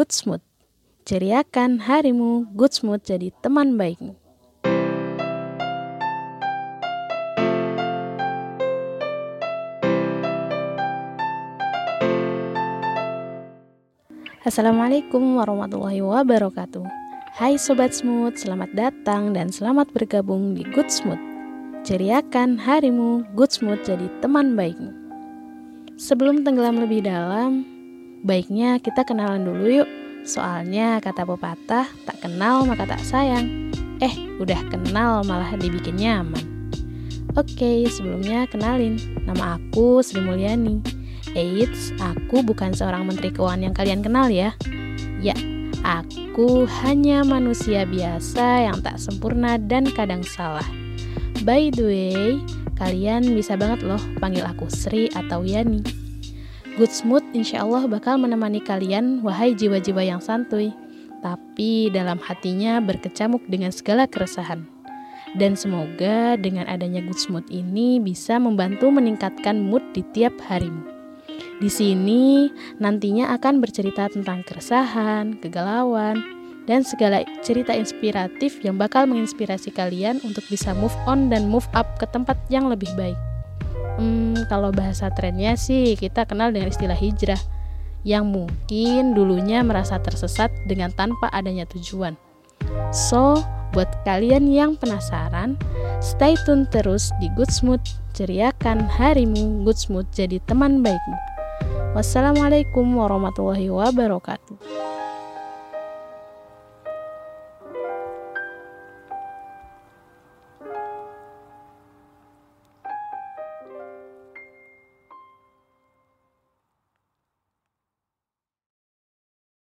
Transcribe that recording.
Good Mood. Ceriakan harimu, Good Mood jadi teman baikmu. Assalamualaikum warahmatullahi wabarakatuh. Hai Sobat Smooth, selamat datang dan selamat bergabung di Good Smooth. Ceriakan harimu, Good Smooth jadi teman baikmu. Sebelum tenggelam lebih dalam, baiknya kita kenalan dulu yuk. Soalnya kata pepatah, tak kenal maka tak sayang. Eh, udah kenal malah dibikin nyaman. Oke, sebelumnya kenalin, nama aku Sri Mulyani Eits, aku bukan seorang menteri keuangan yang kalian kenal ya. Ya, aku hanya manusia biasa yang tak sempurna dan kadang salah. By the way, kalian bisa banget loh panggil aku Sri atau Yani. Good Smooth insya Allah bakal menemani kalian, wahai jiwa-jiwa yang santuy. Tapi dalam hatinya berkecamuk dengan segala keresahan. Dan semoga dengan adanya Good Smooth ini bisa membantu meningkatkan mood di tiap harimu. Di sini nantinya akan bercerita tentang keresahan, kegalauan, dan segala cerita inspiratif yang bakal menginspirasi kalian untuk bisa move on dan move up ke tempat yang lebih baik. Hmm, kalau bahasa trennya sih kita kenal dengan istilah hijrah yang mungkin dulunya merasa tersesat dengan tanpa adanya tujuan. So, buat kalian yang penasaran, stay tune terus di Good Smooth, ceriakan harimu Good Smooth jadi teman baikmu. Wassalamualaikum warahmatullahi wabarakatuh.